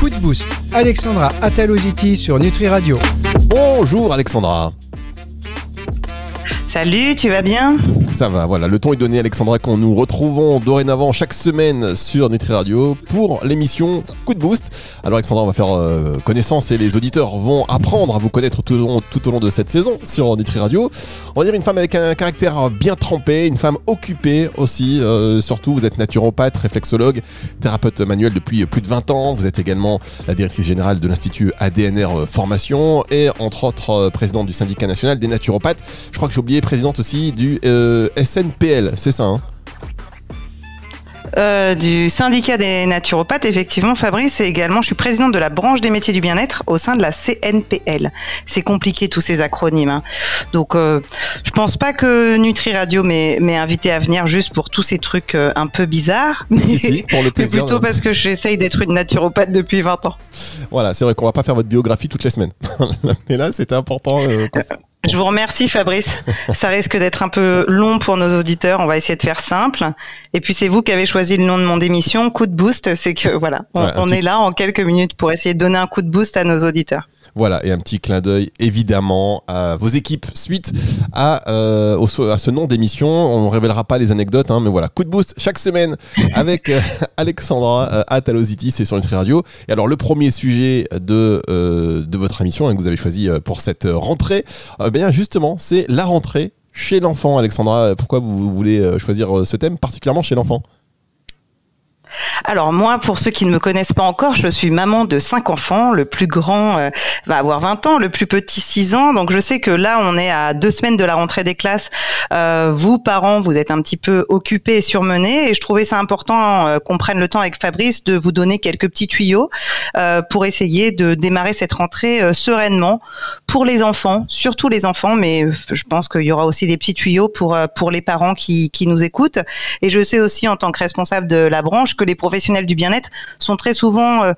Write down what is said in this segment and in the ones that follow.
Coup de boost, Alexandra Ataloziti sur Nutri Radio. Bonjour Alexandra. Salut, tu vas bien? Ça va, voilà, le ton est donné Alexandra qu'on nous retrouvons dorénavant chaque semaine sur Nutri Radio pour l'émission Coup de Boost. Alors Alexandra, on va faire euh, connaissance et les auditeurs vont apprendre à vous connaître tout au, long, de cette saison sur Nutri Radio. On va dire une femme avec un caractère bien trempé, une femme occupée aussi, euh, surtout vous êtes naturopathe, réflexologue, thérapeute manuel depuis plus de 20 ans, vous êtes également la directrice générale de l'Institut ADNR Formation et entre autres euh, présidente du syndicat national des naturopathes. Je crois que j'ai oublié présidente aussi du euh, SNPL, c'est ça hein euh, du syndicat des naturopathes, effectivement, Fabrice, et également, je suis présidente de la branche des métiers du bien-être au sein de la CNPL. C'est compliqué tous ces acronymes. Hein. Donc, euh, je pense pas que Nutri Radio m'ait invité à venir juste pour tous ces trucs euh, un peu bizarres, mais, si, si, pour le plaisir, plutôt parce que j'essaye d'être une naturopathe depuis 20 ans. Voilà, c'est vrai qu'on va pas faire votre biographie toutes les semaines, mais là, c'était important. Je vous remercie Fabrice. Ça risque d'être un peu long pour nos auditeurs. On va essayer de faire simple. Et puis c'est vous qui avez choisi le nom de mon émission, Coup de boost. C'est que voilà, on, est là en quelques minutes pour essayer de donner un coup de boost à nos auditeurs. Voilà, et un petit clin d'œil évidemment à vos équipes suite à, euh, à ce nom d'émission. On ne révélera pas les anecdotes, hein, mais voilà, coup de boost chaque semaine avec euh, Alexandra euh, à Talosity, c'est sur Nutri Radio. Et alors, le premier sujet de, de votre émission hein, que vous avez choisi pour cette rentrée, bien justement, c'est la rentrée chez l'enfant. Alexandra, pourquoi vous voulez choisir ce thème particulièrement chez l'enfant? Alors moi, pour ceux qui ne me connaissent pas encore, je suis maman de cinq enfants. Le plus grand euh, va avoir 20 ans, le plus petit 6 ans. Donc je sais que là, on est à deux semaines de la rentrée des classes. Euh, vous, parents, vous êtes un petit peu occupés et surmenés. Et je trouvais ça important euh, qu'on prenne le temps avec Fabrice de vous donner quelques petits tuyaux pour essayer de démarrer cette rentrée sereinement pour les enfants, surtout les enfants. Mais je pense qu'il y aura aussi des petits tuyaux pour, pour les parents qui, qui nous écoutent. Et je sais aussi en tant que responsable de la branche que les professionnels du bien-être sont très souvent euh,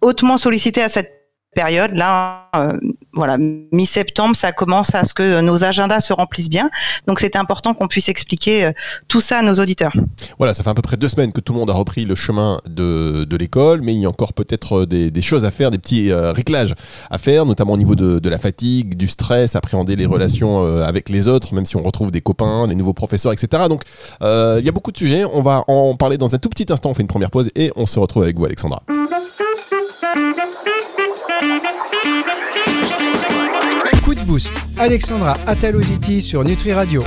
hautement sollicités à cette période. Là, euh, voilà, mi-septembre, ça commence à ce que nos agendas se remplissent bien. Donc, c'est important qu'on puisse expliquer euh, tout ça à nos auditeurs. Voilà, ça fait à peu près deux semaines que tout le monde a repris le chemin de, l'école, mais il y a encore peut-être des, des, choses à faire, des petits réglages à faire, notamment au niveau de, la fatigue, du stress, appréhender les relations avec les autres, même si on retrouve des copains, les nouveaux professeurs, etc. Donc, il y a beaucoup de sujets. On va en parler dans un tout petit instant. On fait une première pause et on se retrouve avec vous, Alexandra. Alexandra Ataloziti sur Nutri Radio.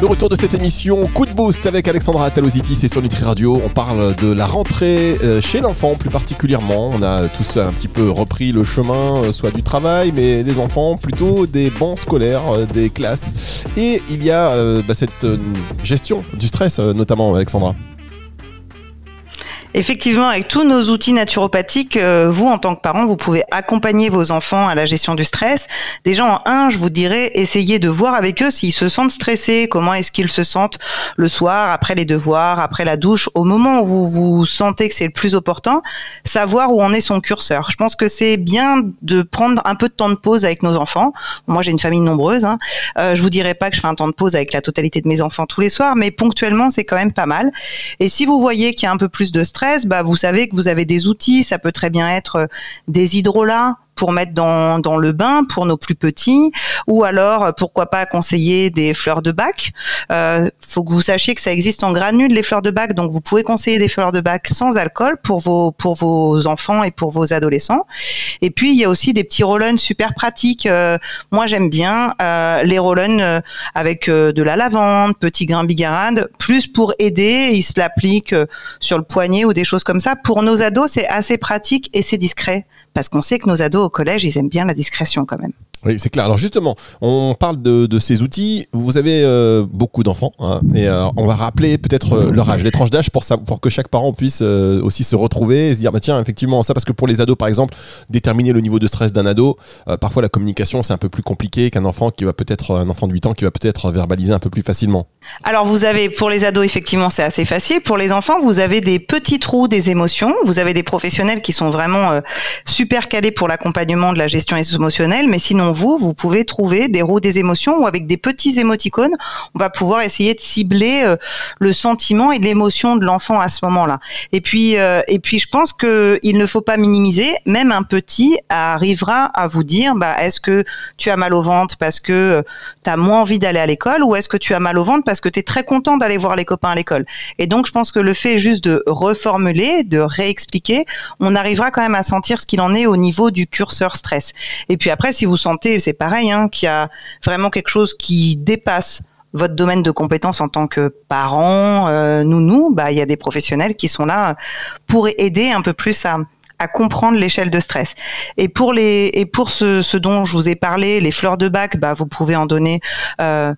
Le retour de cette émission Coup de boost avec Alexandra Ataloziti, c'est sur Nutri Radio. On parle de la rentrée euh, chez l'enfant plus particulièrement. On a tous un petit peu repris le chemin, euh, soit du travail, mais des enfants plutôt des bancs scolaires, euh, des classes. Et il y a bah, cette gestion du stress notamment, Alexandra. Effectivement, avec tous nos outils naturopathiques, euh, vous, en tant que parent, vous pouvez accompagner vos enfants à la gestion du stress. Déjà, en un, je vous dirais, essayez de voir avec eux s'ils se sentent stressés, comment est-ce qu'ils se sentent le soir, après les devoirs, après la douche, au moment où vous, vous sentez que c'est le plus opportun, savoir où en est son curseur. Je pense que c'est bien de prendre un peu de temps de pause avec nos enfants. Moi, j'ai une famille nombreuse. Hein. Euh, je vous dirais pas que je fais un temps de pause avec la totalité de mes enfants tous les soirs, mais ponctuellement, c'est quand même pas mal. Et si vous voyez qu'il y a un peu plus de stress, bah, vous savez que vous avez des outils. Ça peut très bien être euh, des hydrolats pour mettre dans, dans le bain pour nos plus petits, ou alors euh, pourquoi pas conseiller des fleurs de bac. Euh, faut que vous sachiez que ça existe en granules les fleurs de bac, donc vous pouvez conseiller des fleurs de bac sans alcool pour vos pour vos enfants et pour vos adolescents. Et puis il y a aussi des petits roll super pratiques. Euh, moi j'aime bien euh, les roll avec de la lavande, petit grain bigarade, plus pour aider. Ils se l'appliquent sur le poignet ou des choses comme ça. Pour nos ados c'est assez pratique et c'est discret parce qu'on sait que nos ados au collège, ils aiment bien la discrétion quand même. Oui, c'est clair. Alors justement, on parle de, ces outils. Vous avez euh, beaucoup d'enfants, hein, et euh, on va rappeler peut-être euh, leur âge, les tranches d'âge, pour, que chaque parent puisse aussi se retrouver et se dire, bah, tiens, effectivement, ça, parce que pour les ados, par exemple, déterminer le niveau de stress d'un ado, parfois la communication, c'est un peu plus compliqué qu'un enfant qui va peut-être, un enfant de 8 ans qui va peut-être verbaliser un peu plus facilement. Alors vous avez, pour les ados, effectivement, c'est assez facile. Pour les enfants, vous avez des petits trous des émotions. Vous avez des professionnels qui sont vraiment super calés pour l'accompagnement de la gestion émotionnelle, mais sinon vous, vous pouvez trouver des roues des émotions ou avec des petits émoticônes, on va pouvoir essayer de cibler euh, le sentiment et l'émotion de l'enfant à ce moment-là. Et puis, euh, et puis, je pense que il ne faut pas minimiser. Même un petit arrivera à vous dire, bah, est-ce que tu as mal au ventre parce que euh, tu as moins envie d'aller à l'école ou est-ce que tu as mal au ventre parce que tu es très content d'aller voir les copains à l'école. Et donc, je pense que le fait juste de reformuler, de réexpliquer, on arrivera quand même à sentir ce qu'il en est au niveau du curseur stress. Et puis après, si vous sentez, c'est pareil, hein, qu'il y a vraiment quelque chose qui dépasse votre domaine de compétences en tant que parent, euh, nounou, bah il y a des professionnels qui sont là pour aider un peu plus à, comprendre l'échelle de stress. Et pour les et pour ce, ce, dont je vous ai parlé, les fleurs de bac, bah vous pouvez en donner. Euh,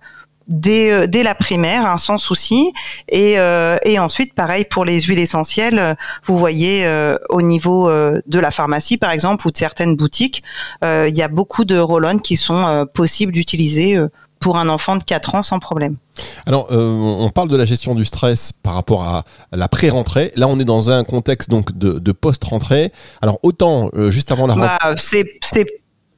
Dès, euh, dès, la primaire, hein, sans souci. Et, euh, et, ensuite, pareil pour les huiles essentielles, vous voyez euh, au niveau euh, de la pharmacie, par exemple, ou de certaines boutiques, euh, il y a beaucoup de roll qui sont possibles d'utiliser pour un enfant de 4 ans sans problème. Alors, euh, on parle de la gestion du stress par rapport à la pré-rentrée. Là, on est dans un contexte donc de, de post-rentrée. Alors, autant euh, juste avant la rentrée. Bah, c'est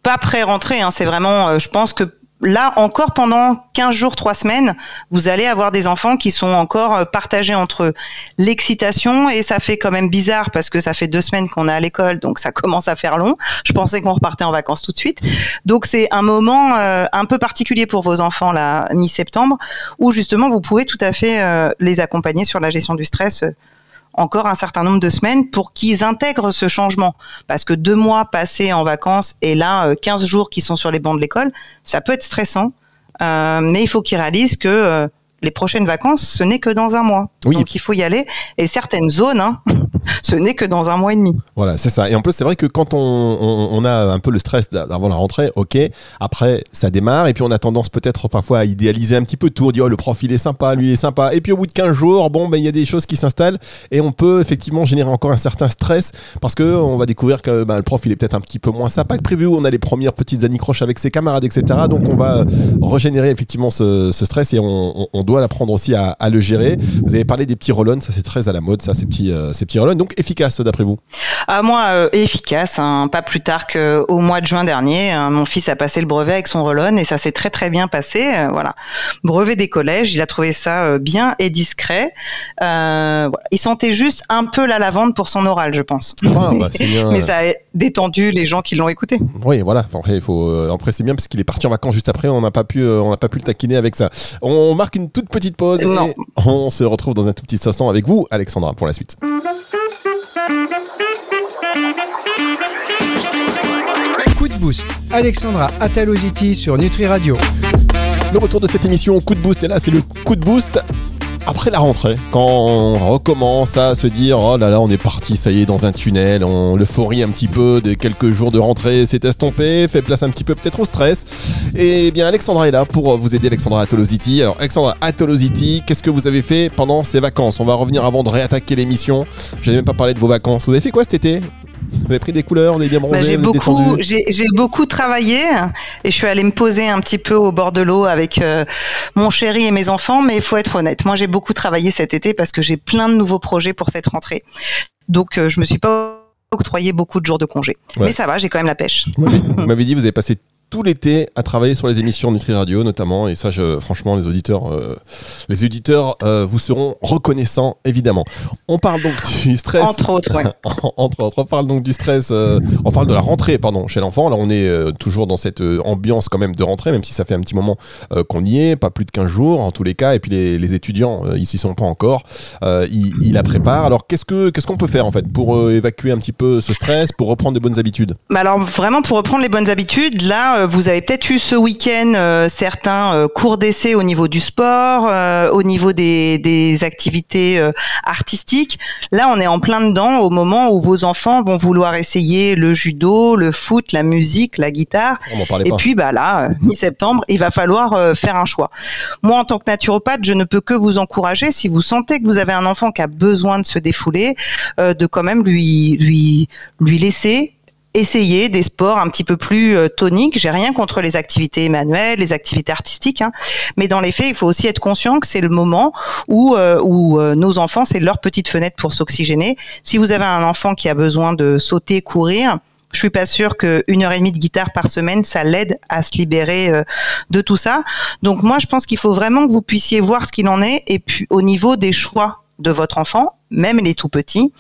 pas pré-rentrée, hein, c'est vraiment, euh, je pense que là encore pendant 15 jours, 3 semaines, vous allez avoir des enfants qui sont encore euh, partagés entre l'excitation et ça fait quand même bizarre parce que ça fait deux semaines qu'on est à l'école, donc ça commence à faire long. Je pensais qu'on repartait en vacances tout de suite. Donc c'est un moment euh, un peu particulier pour vos enfants là, mi-septembre, où justement vous pouvez tout à fait euh, les accompagner sur la gestion du stress encore un certain nombre de semaines pour qu'ils intègrent ce changement. Parce que deux mois passés en vacances et là, 15 jours qui sont sur les bancs de l'école, ça peut être stressant. Euh, mais il faut qu'ils réalisent que euh, les prochaines vacances, ce n'est que dans un mois. Oui. Donc il faut y aller. Et certaines zones, hein, ce n'est que dans un mois et demi. Voilà, c'est ça. Et en plus, c'est vrai que quand on, a un peu le stress avant la rentrée, ok, après, ça démarre. Et puis, on a tendance peut-être parfois à idéaliser un petit peu tout. On dit, oh, le prof, il est sympa, lui, il est sympa. Et puis, au bout de 15 jours, bon, ben, il y a des choses qui s'installent. Et on peut effectivement générer encore un certain stress parce que on va découvrir que ben, le prof, il est peut-être un petit peu moins sympa que prévu. On a les premières petites anicroches avec ses camarades, etc. Donc, on va régénérer effectivement ce, stress et on, doit apprendre aussi à, le gérer. Vous avez parlé des petits roll ça c'est très à la mode, ça, ces petits, euh, Donc efficace d'après vous? Ah, Moi, euh, efficace. Hein, pas plus tard qu'au mois de juin dernier, hein, mon fils a passé le brevet avec son roll et ça s'est très très bien passé. Euh, voilà, brevet des collèges, il a trouvé ça euh, bien et discret. Euh, il sentait juste un peu la lavande pour son oral, je pense. Ah, bah, bien, Mais ça a détendu les gens qui l'ont écouté. Oui, voilà. Après, il faut. Après, c'est bien parce qu'il est parti en vacances juste après. On n'a pas pu, on n'a pas pu le taquiner avec ça. On marque une toute petite pause non. et on se retrouve dans un tout petit instant avec vous, Alexandra, pour la suite. Coup de boost. Alexandra Ataloziti sur Nutri Radio. Le retour de cette émission Coup de boost, et là c'est le coup de boost après la rentrée, quand on recommence à se dire oh là là on est parti, ça y est dans un tunnel, on l'euphorie un petit peu de quelques jours de rentrée s'est estompé, fait place un petit peu peut-être au stress. Et bien Alexandra est là pour vous aider, Alexandra Atolosity. Alors Alexandra Atolosity, qu'est-ce que vous avez fait pendant ces vacances? On va revenir avant de réattaquer l'émission. Je n'ai même pas parlé de vos vacances. Vous avez fait quoi cet été? Vous avez pris des couleurs, on est bien bronzé, bah, j'ai beaucoup, j'ai beaucoup travaillé et je suis allée me poser un petit peu au bord de l'eau avec euh, mon chéri et mes enfants. Mais il faut être honnête, moi j'ai beaucoup travaillé cet été parce que j'ai plein de nouveaux projets pour cette rentrée. Donc euh, je me suis pas octroyé beaucoup de jours de congé. Ouais. Mais ça va, j'ai quand même la pêche. Vous m'avez dit, vous avez passé tout l'été à travailler sur les émissions Nutri Radio notamment. Et ça je, franchement les auditeurs euh, les auditeurs euh, vous seront reconnaissants évidemment. On parle donc du stress. Entre autres ouais. entre autres. On parle donc du stress euh, on parle de la rentrée pardon chez l'enfant. Là on est toujours dans cette ambiance quand même de rentrée même si ça fait un petit moment qu'on y est pas plus de 15 jours en tous les cas. Et puis les, les étudiants ils s'y sont pas encore. Ils, ils, la préparent. Alors qu'est-ce que qu'est-ce qu'on peut faire en fait pour évacuer un petit peu ce stress pour reprendre de bonnes habitudes? Bah alors vraiment pour reprendre les bonnes habitudes là vous avez peut-être eu ce week-end euh, certains euh, cours d'essai au niveau du sport, euh, au niveau des, des activités artistiques. Là, on est en plein dedans au moment où vos enfants vont vouloir essayer le judo, le foot, la musique, la guitare. Et pas. puis, bah là, mi-septembre, il va falloir faire un choix. Moi, en tant que naturopathe, je ne peux que vous encourager, si vous sentez que vous avez un enfant qui a besoin de se défouler, de quand même lui lui lui laisser essayer des sports un petit peu plus euh, toniques. J'ai rien contre les activités manuelles, les activités artistiques, hein. mais dans les faits, il faut aussi être conscient que c'est le moment où, euh, où euh, nos enfants, c'est leur petite fenêtre pour s'oxygéner. Si vous avez un enfant qui a besoin de sauter, courir, Je suis pas sûre qu'une heure et demie de guitare par semaine, ça l'aide à se libérer euh, de tout ça. Donc moi, je pense qu'il faut vraiment que vous puissiez voir ce qu'il en est et puis au niveau des choix de votre enfant, même les tout petits,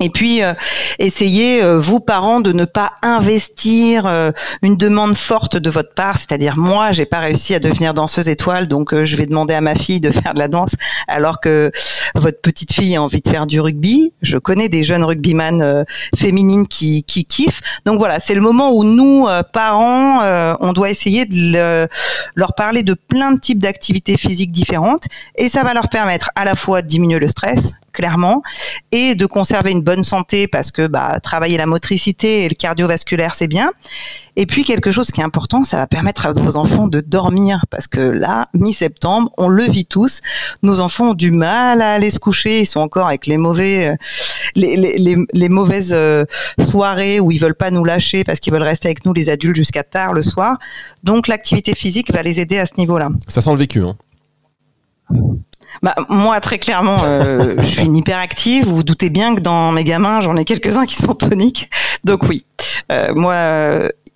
et puis, euh, essayez, euh, vous parents, de ne pas investir euh, une demande forte de votre part. C'est-à-dire, moi, j'ai pas réussi à devenir danseuse étoile, donc je vais demander à ma fille de faire de la danse, alors que votre petite fille a envie de faire du rugby. Je connais des jeunes rugbyman féminines qui, qui kiffent. Donc voilà, c'est le moment où nous, parents, on doit essayer de leur parler de plein de types d'activités physiques différentes, et ça va leur permettre à la fois de diminuer le stress, clairement, et de conserver une bonne santé parce que bah, travailler la motricité et le cardiovasculaire, c'est bien. Et puis quelque chose qui est important, ça va permettre à vos enfants de dormir parce que là, mi-septembre, on le vit tous. Nos enfants ont du mal à aller se coucher, ils sont encore avec les mauvais, euh, les, mauvaises euh, soirées où ils veulent pas nous lâcher parce qu'ils veulent rester avec nous les adultes jusqu'à tard le soir. Donc l'activité physique va les aider à ce niveau-là. Ça sent le vécu. Hein bah, moi, très clairement, euh, je suis une hyperactive. Vous, doutez bien que dans mes gamins, j'en ai quelques-uns qui sont toniques. Donc oui, euh, moi,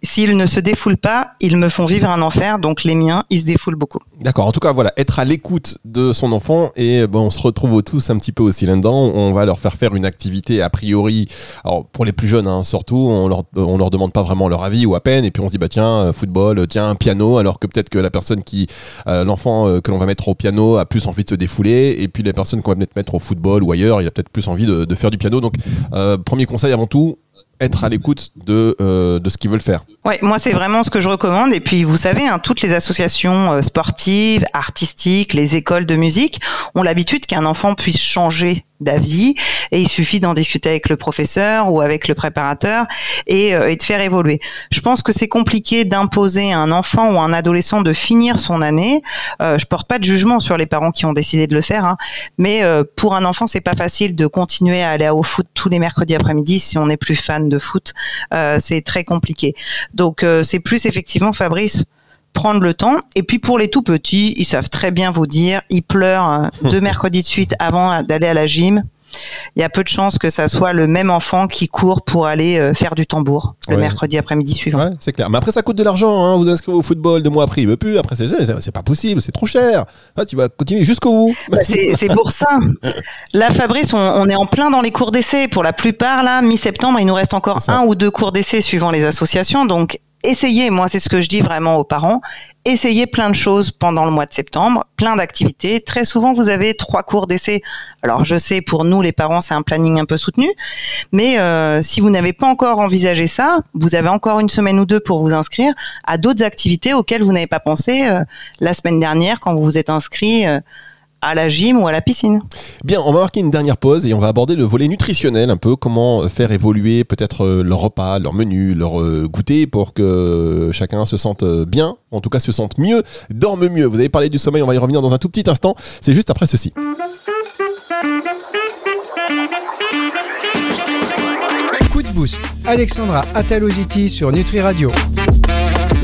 s'ils ne se défoulent pas, ils me font vivre un enfer. Donc les miens, ils se défoulent beaucoup. D'accord. En tout cas, voilà, être à l'écoute de son enfant et bon, on se retrouve tous un petit peu aussi là-dedans. On va leur faire faire une activité a priori. Alors pour les plus jeunes, hein, surtout, on leur on leur demande pas vraiment leur avis ou à peine. Et puis on se dit bah tiens, euh, football, euh, tiens, un piano. Alors que peut-être que la personne qui, euh, l'enfant que l'on va mettre au piano a plus envie de se défouler. Et puis les personnes qu'on va mettre au football ou ailleurs, il a peut-être plus envie de, faire du piano. Donc premier conseil avant tout, être à l'écoute de, euh, de ce qu'ils veulent faire. Ouais, moi c'est vraiment ce que je recommande. Et puis vous savez, hein, toutes les associations euh, sportives, artistiques, les écoles de musique ont l'habitude qu'un enfant puisse changer d'avis et il suffit d'en discuter avec le professeur ou avec le préparateur et, euh, et de faire évoluer. Je pense que c'est compliqué d'imposer à un enfant ou à un adolescent de finir son année. Euh, je porte pas de jugement sur les parents qui ont décidé de le faire, hein, mais euh, pour un enfant c'est pas facile de continuer à aller au foot tous les mercredis après-midi si on n'est plus fan de foot. Euh, c'est très compliqué. Donc c'est plus effectivement Fabrice prendre le temps. Et puis pour les tout petits, ils savent très bien vous dire, ils pleurent euh, deux mercredis de suite avant d'aller à la gym. Il y a peu de chances que ça soit le même enfant qui court pour aller euh, faire du tambour le mercredi après-midi suivant. Ouais, c'est clair. Mais après, ça coûte de l'argent. Hein. Vous inscrivez au football deux mois après, il veut plus. Après, c'est pas possible, c'est trop cher. Ah, tu vas continuer jusqu'au bout. Bah, c'est pour ça. Là, Fabrice, on, on, est en plein dans les cours d'essai. Pour la plupart, là, mi-septembre, il nous reste encore un ou deux cours d'essai suivant les associations. Donc, essayez, moi c'est ce que je dis vraiment aux parents, essayez plein de choses pendant le mois de septembre, plein d'activités. Très souvent, vous avez trois cours d'essai. Alors, je sais, pour nous, les parents, c'est un planning un peu soutenu. Mais euh, si vous n'avez pas encore envisagé ça, vous avez encore une semaine ou deux pour vous inscrire à d'autres activités auxquelles vous n'avez pas pensé euh, la semaine dernière quand vous vous êtes inscrit. Euh, à la gym ou à la piscine. Bien, on va marquer une dernière pause et on va aborder le volet nutritionnel, un peu comment faire évoluer peut-être euh, leur repas, leur menu, leur euh, goûter pour que chacun se sente bien, en tout cas se sente mieux, dorme mieux. Vous avez parlé du sommeil, on va y revenir dans un tout petit instant. C'est juste après ceci. Coup de boost, Alexandra Ataloziti sur Nutri Radio.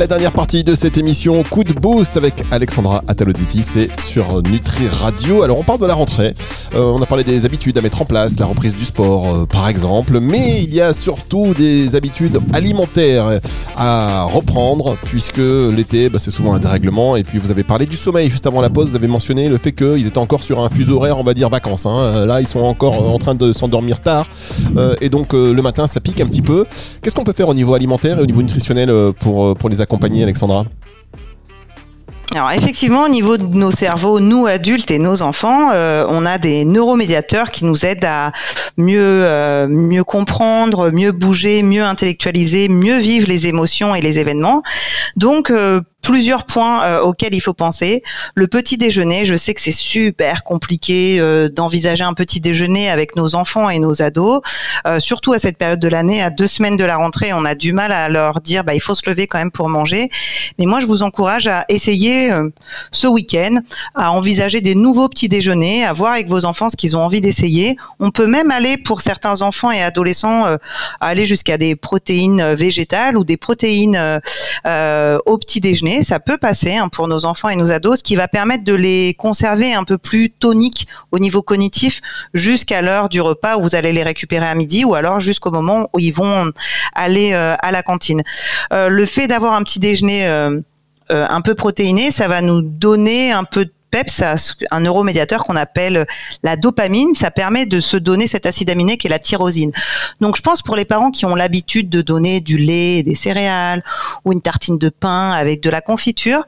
La dernière partie de cette émission, coup de boost avec Alexandra Ataloziti, c'est sur Nutri Radio. Alors on parle de la rentrée, euh, on a parlé des habitudes à mettre en place, la reprise du sport euh, par exemple, mais il y a surtout des habitudes alimentaires à reprendre puisque l'été bah, c'est souvent un dérèglement et puis vous avez parlé du sommeil juste avant la pause, vous avez mentionné le fait qu'ils étaient encore sur un fuseau horaire on va dire vacances. Hein. Là ils sont encore en train de s'endormir tard euh, et donc le matin ça pique un petit peu. Qu'est-ce qu'on peut faire au niveau alimentaire et au niveau nutritionnel pour, les Alexandra alors effectivement, au niveau de nos cerveaux, nous adultes et nos enfants, euh, on a des neuromédiateurs qui nous aident à mieux euh, mieux comprendre, mieux bouger, mieux intellectualiser, mieux vivre les émotions et les événements. Donc euh, plusieurs points euh, auxquels il faut penser. Le petit déjeuner, je sais que c'est super compliqué euh, d'envisager un petit déjeuner avec nos enfants et nos ados, euh, surtout à cette période de l'année, à deux semaines de la rentrée, on a du mal à leur dire bah, il faut se lever quand même pour manger. Mais moi, je vous encourage à essayer ce week-end à envisager des nouveaux petits déjeuners, à voir avec vos enfants ce qu'ils ont envie d'essayer. On peut même aller pour certains enfants et adolescents aller jusqu'à des protéines végétales ou des protéines au petit déjeuner ça peut passer hein, pour nos enfants et nos ados, ce qui va permettre de les conserver un peu plus toniques au niveau cognitif jusqu'à l'heure du repas où vous allez les récupérer à midi ou alors jusqu'au moment où ils vont aller euh, à la cantine. Euh, le fait d'avoir un petit déjeuner euh, un peu protéiné, ça va nous donner un peu de PEPS, un neuromédiateur qu'on appelle la dopamine. Ça permet de se donner cet acide aminé qui est la tyrosine. Donc, je pense pour les parents qui ont l'habitude de donner du lait, des céréales ou une tartine de pain avec de la confiture,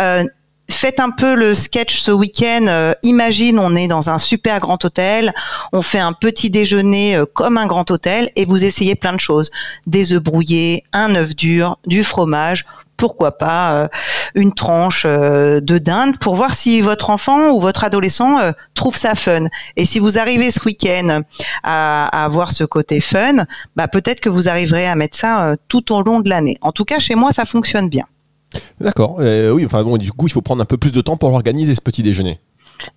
euh, faites un peu le sketch ce week-end. Euh, imagine, on est dans un super grand hôtel, on fait un petit déjeuner euh, comme un grand hôtel et vous essayez plein de choses. Des œufs brouillés, un œuf dur, du fromage, pourquoi pas euh, une tranche euh, de dinde pour voir si votre enfant ou votre adolescent euh, trouve ça fun. Et si vous arrivez ce week-end à, avoir ce côté fun, bah peut-être que vous arriverez à mettre ça tout au long de l'année. En tout cas, chez moi, ça fonctionne bien. D'accord. oui, du coup, il faut prendre un peu plus de temps pour organiser ce petit déjeuner.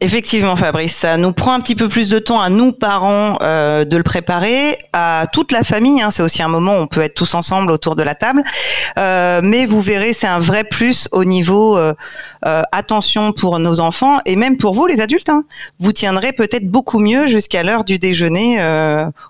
Effectivement, Fabrice, ça nous prend un petit peu plus de temps à nous, parents, euh, de le préparer, à toute la famille. Hein, c'est aussi un moment où on peut être tous ensemble autour de la table. Euh, mais vous verrez, c'est un vrai plus au niveau euh, attention pour nos enfants et même pour vous, les adultes. Hein. Vous tiendrez peut-être beaucoup mieux jusqu'à l'heure du déjeuner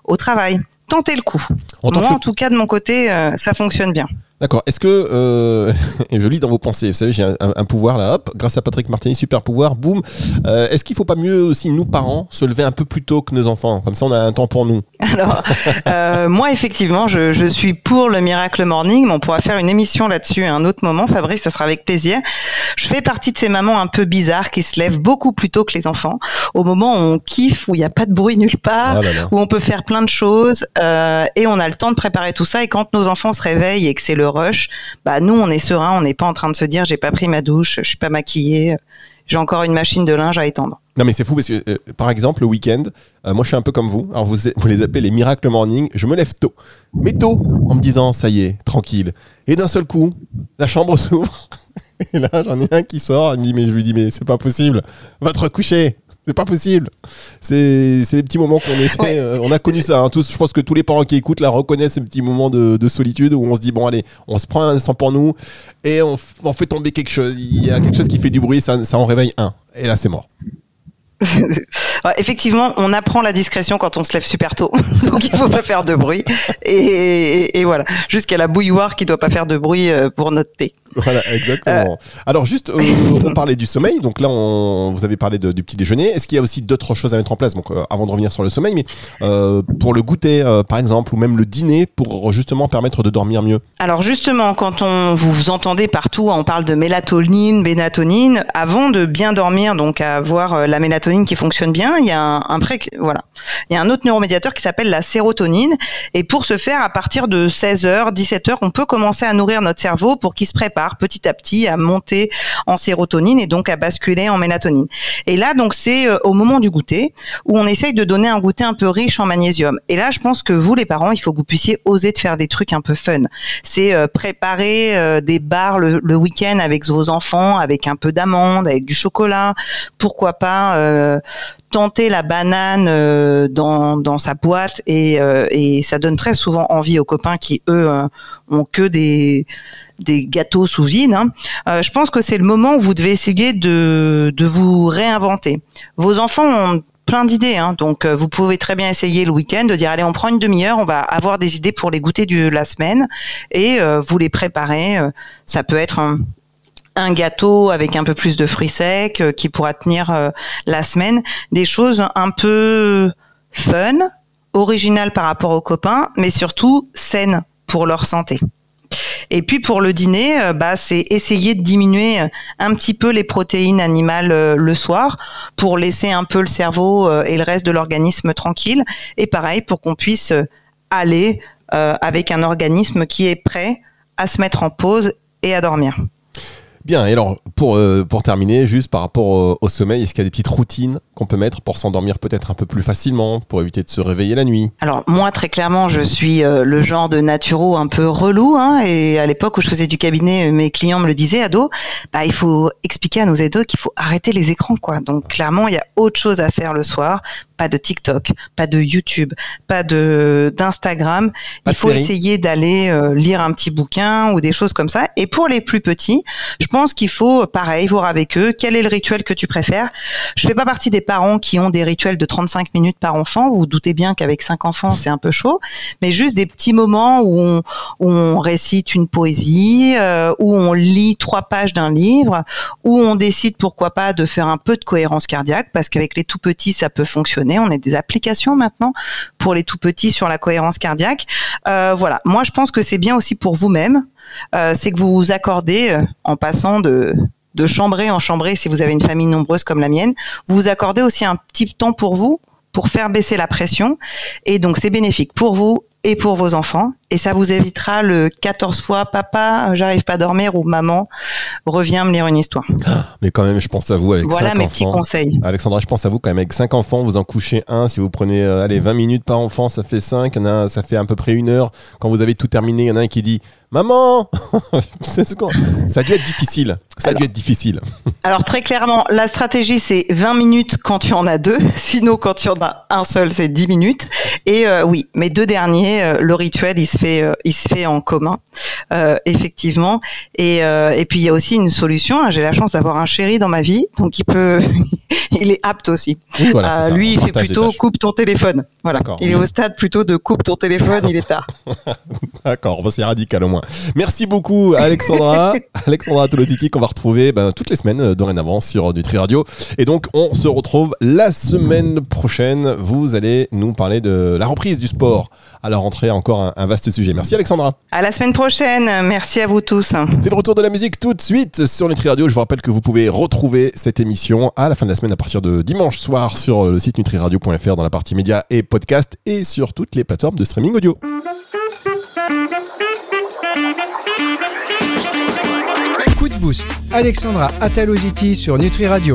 au travail. Tentez le coup. Moi, en tout cas, de mon côté, ça fonctionne bien. D'accord. Est-ce que, euh, et je lis dans vos pensées, vous savez, j'ai un, pouvoir là, hop, grâce à Patrick Martini, super pouvoir, boum. Euh, est-ce qu'il faut pas mieux aussi, nous parents, se lever un peu plus tôt que nos enfants? Comme ça, on a un temps pour nous. Alors, euh, moi, effectivement, je, je, suis pour le Miracle Morning, mais on pourra faire une émission là-dessus à un autre moment, Fabrice, ça sera avec plaisir. Je fais partie de ces mamans un peu bizarres qui se lèvent beaucoup plus tôt que les enfants, au moment où on kiffe, où il n'y a pas de bruit nulle part, ah où on peut faire plein de choses, euh, et on a le temps de préparer tout ça, et quand nos enfants se réveillent et que c'est le rush, bah nous on est serein, on n'est pas en train de se dire j'ai pas pris ma douche, je suis pas maquillée, j'ai encore une machine de linge à étendre. Non mais c'est fou parce que euh, par exemple le week-end, euh, moi je suis un peu comme vous. Alors vous, les appelez les miracle morning. Je me lève tôt, mais tôt en me disant ça y est, tranquille. Et d'un seul coup, la chambre s'ouvre. Et là j'en ai un qui sort. Il mais je lui dis mais c'est pas possible. Va te recoucher. C'est pas possible. C'est les petits moments qu'on essaie. Euh, on a connu ça. Hein. Tous, je pense que tous les parents qui écoutent là reconnaissent ces petits moments de, solitude où on se dit bon allez, on se prend un instant pour nous et on, fait tomber quelque chose. Il y a quelque chose qui fait du bruit, ça, ça en réveille un. Et là c'est mort. Effectivement, on apprend la discrétion quand on se lève super tôt, donc il faut pas faire de bruit. Et, voilà, jusqu'à la bouilloire qui doit pas faire de bruit euh, pour notre thé. Voilà, exactement. Euh, Alors juste, euh, on parlait du sommeil, donc là, on, vous avez parlé du petit déjeuner. Est-ce qu'il y a aussi d'autres choses à mettre en place? Donc, avant de revenir sur le sommeil, mais pour le goûter, par exemple, ou même le dîner, pour justement permettre de dormir mieux? Alors justement, quand on vous, vous entendez partout, on parle de mélatonine, bénatonine. Avant de bien dormir, donc avoir la mélatonine qui fonctionne bien, il y a un, pré, voilà. Il y a un autre neuromédiateur qui s'appelle la sérotonine. Et pour ce faire, à partir de 16h, 17h, on peut commencer à nourrir notre cerveau pour qu'il se prépare petit à petit à monter en sérotonine et donc à basculer en mélatonine. Et là, donc, c'est euh, au moment du goûter où on essaye de donner un goûter un peu riche en magnésium. Et là, je pense que vous, les parents, il faut que vous puissiez oser de faire des trucs un peu fun. C'est euh, préparer euh, des bars le, week-end avec vos enfants, avec un peu d'amande, avec du chocolat. Pourquoi pas tenter la banane dans, sa boîte et, et ça donne très souvent envie aux copains qui eux ont que des des gâteaux sous vide. Hein. je pense que c'est le moment où vous devez essayer de, vous réinventer. Vos enfants ont plein d'idées. Hein. Donc, vous pouvez très bien essayer le week-end de dire allez, on prend une demi-heure, on va avoir des idées pour les goûter de la semaine et vous les préparez. ça peut être un, un gâteau avec un peu plus de fruits secs euh, qui pourra tenir euh, la semaine, des choses un peu fun, originales par rapport aux copains, mais surtout saines pour leur santé. Et puis pour le dîner, euh, bah, c'est essayer de diminuer un petit peu les protéines animales le soir pour laisser un peu le cerveau et le reste de l'organisme tranquille. Et pareil, pour qu'on puisse aller avec un organisme qui est prêt à se mettre en pause et à dormir. Bien, et alors pour, euh, pour terminer, juste par rapport au, sommeil, est-ce qu'il y a des petites routines qu'on peut mettre pour s'endormir peut-être un peu plus facilement, pour éviter de se réveiller la nuit? Alors moi, très clairement, je suis euh, le genre de naturo un peu relou, hein, et à l'époque où je faisais du cabinet, mes clients me le disaient, ado, bah, il faut expliquer à nos ados qu'il faut arrêter les écrans, quoi. Donc clairement, il y a autre chose à faire le soir, pas de TikTok, pas de YouTube, pas de d'Instagram. Il faut série. essayer d'aller euh, lire un petit bouquin ou des choses comme ça. Et pour les plus petits, je pense qu'il faut, pareil, voir avec eux quel est le rituel que tu préfères. Je fais pas partie des parents qui ont des rituels de 35 minutes par enfant. Vous vous doutez bien qu'avec cinq enfants, c'est un peu chaud. Mais juste des petits moments où on, où on récite une poésie, euh, où on lit trois pages d'un livre, où on décide pourquoi pas de faire un peu de cohérence cardiaque, parce qu'avec les tout petits, ça peut fonctionner. On a des applications maintenant pour les tout petits sur la cohérence cardiaque. Euh, voilà, moi je pense que c'est bien aussi pour vous-même, euh, c'est que vous vous accordez, euh, en passant de de chambrée en chambrée, si vous avez une famille nombreuse comme la mienne, vous vous accordez aussi un petit temps pour vous, pour faire baisser la pression. Et donc, c'est bénéfique pour vous et pour vos enfants. Et ça vous évitera le 14 fois papa, j'arrive pas à dormir ou maman, reviens me lire une histoire. Mais quand même, je pense à vous avec voilà 5 mes petits enfants. conseils. Alexandra, je pense à vous quand même avec 5 enfants, vous en couchez un. Si vous prenez euh, allez, 20 minutes par enfant, ça fait 5. Il y en a un, ça fait à peu près une heure. Quand vous avez tout terminé, il y en a un qui dit Maman C'est ce Ça a dû être difficile. Ça a dû être difficile. Alors très clairement, la stratégie c'est 20 minutes quand tu en as deux, sinon quand tu en as un seul c'est 10 minutes. Et euh, oui, mes deux derniers, euh, le rituel il se fait, euh, il se fait en commun, euh, effectivement. Et, euh, et puis il y a aussi une solution. hein. J'ai la chance d'avoir un chéri dans ma vie, donc il peut, il est apte aussi. Oui, voilà, c'est ça, lui il fait plutôt coupe ton téléphone. Voilà. Il est au stade plutôt de coupe ton téléphone, il est tard. D'accord, c'est radical au moins. Merci beaucoup Alexandra. Alexandra Tolotiti qu'on va retrouver ben, toutes les semaines dorénavant sur Nutri Radio. Et donc on se retrouve la semaine prochaine. Vous allez nous parler de la reprise du sport à la rentrée, encore un, un vaste sujet. Merci Alexandra. À la semaine prochaine. Merci à vous tous. C'est le retour de la musique tout de suite sur Nutri Radio. Je vous rappelle que vous pouvez retrouver cette émission à la fin de la semaine à partir de dimanche soir sur le site nutriradio.fr dans la partie médias et podcast et sur toutes les plateformes de streaming audio. Coup de boost. Alexandra Ataloziti sur Nutri Radio.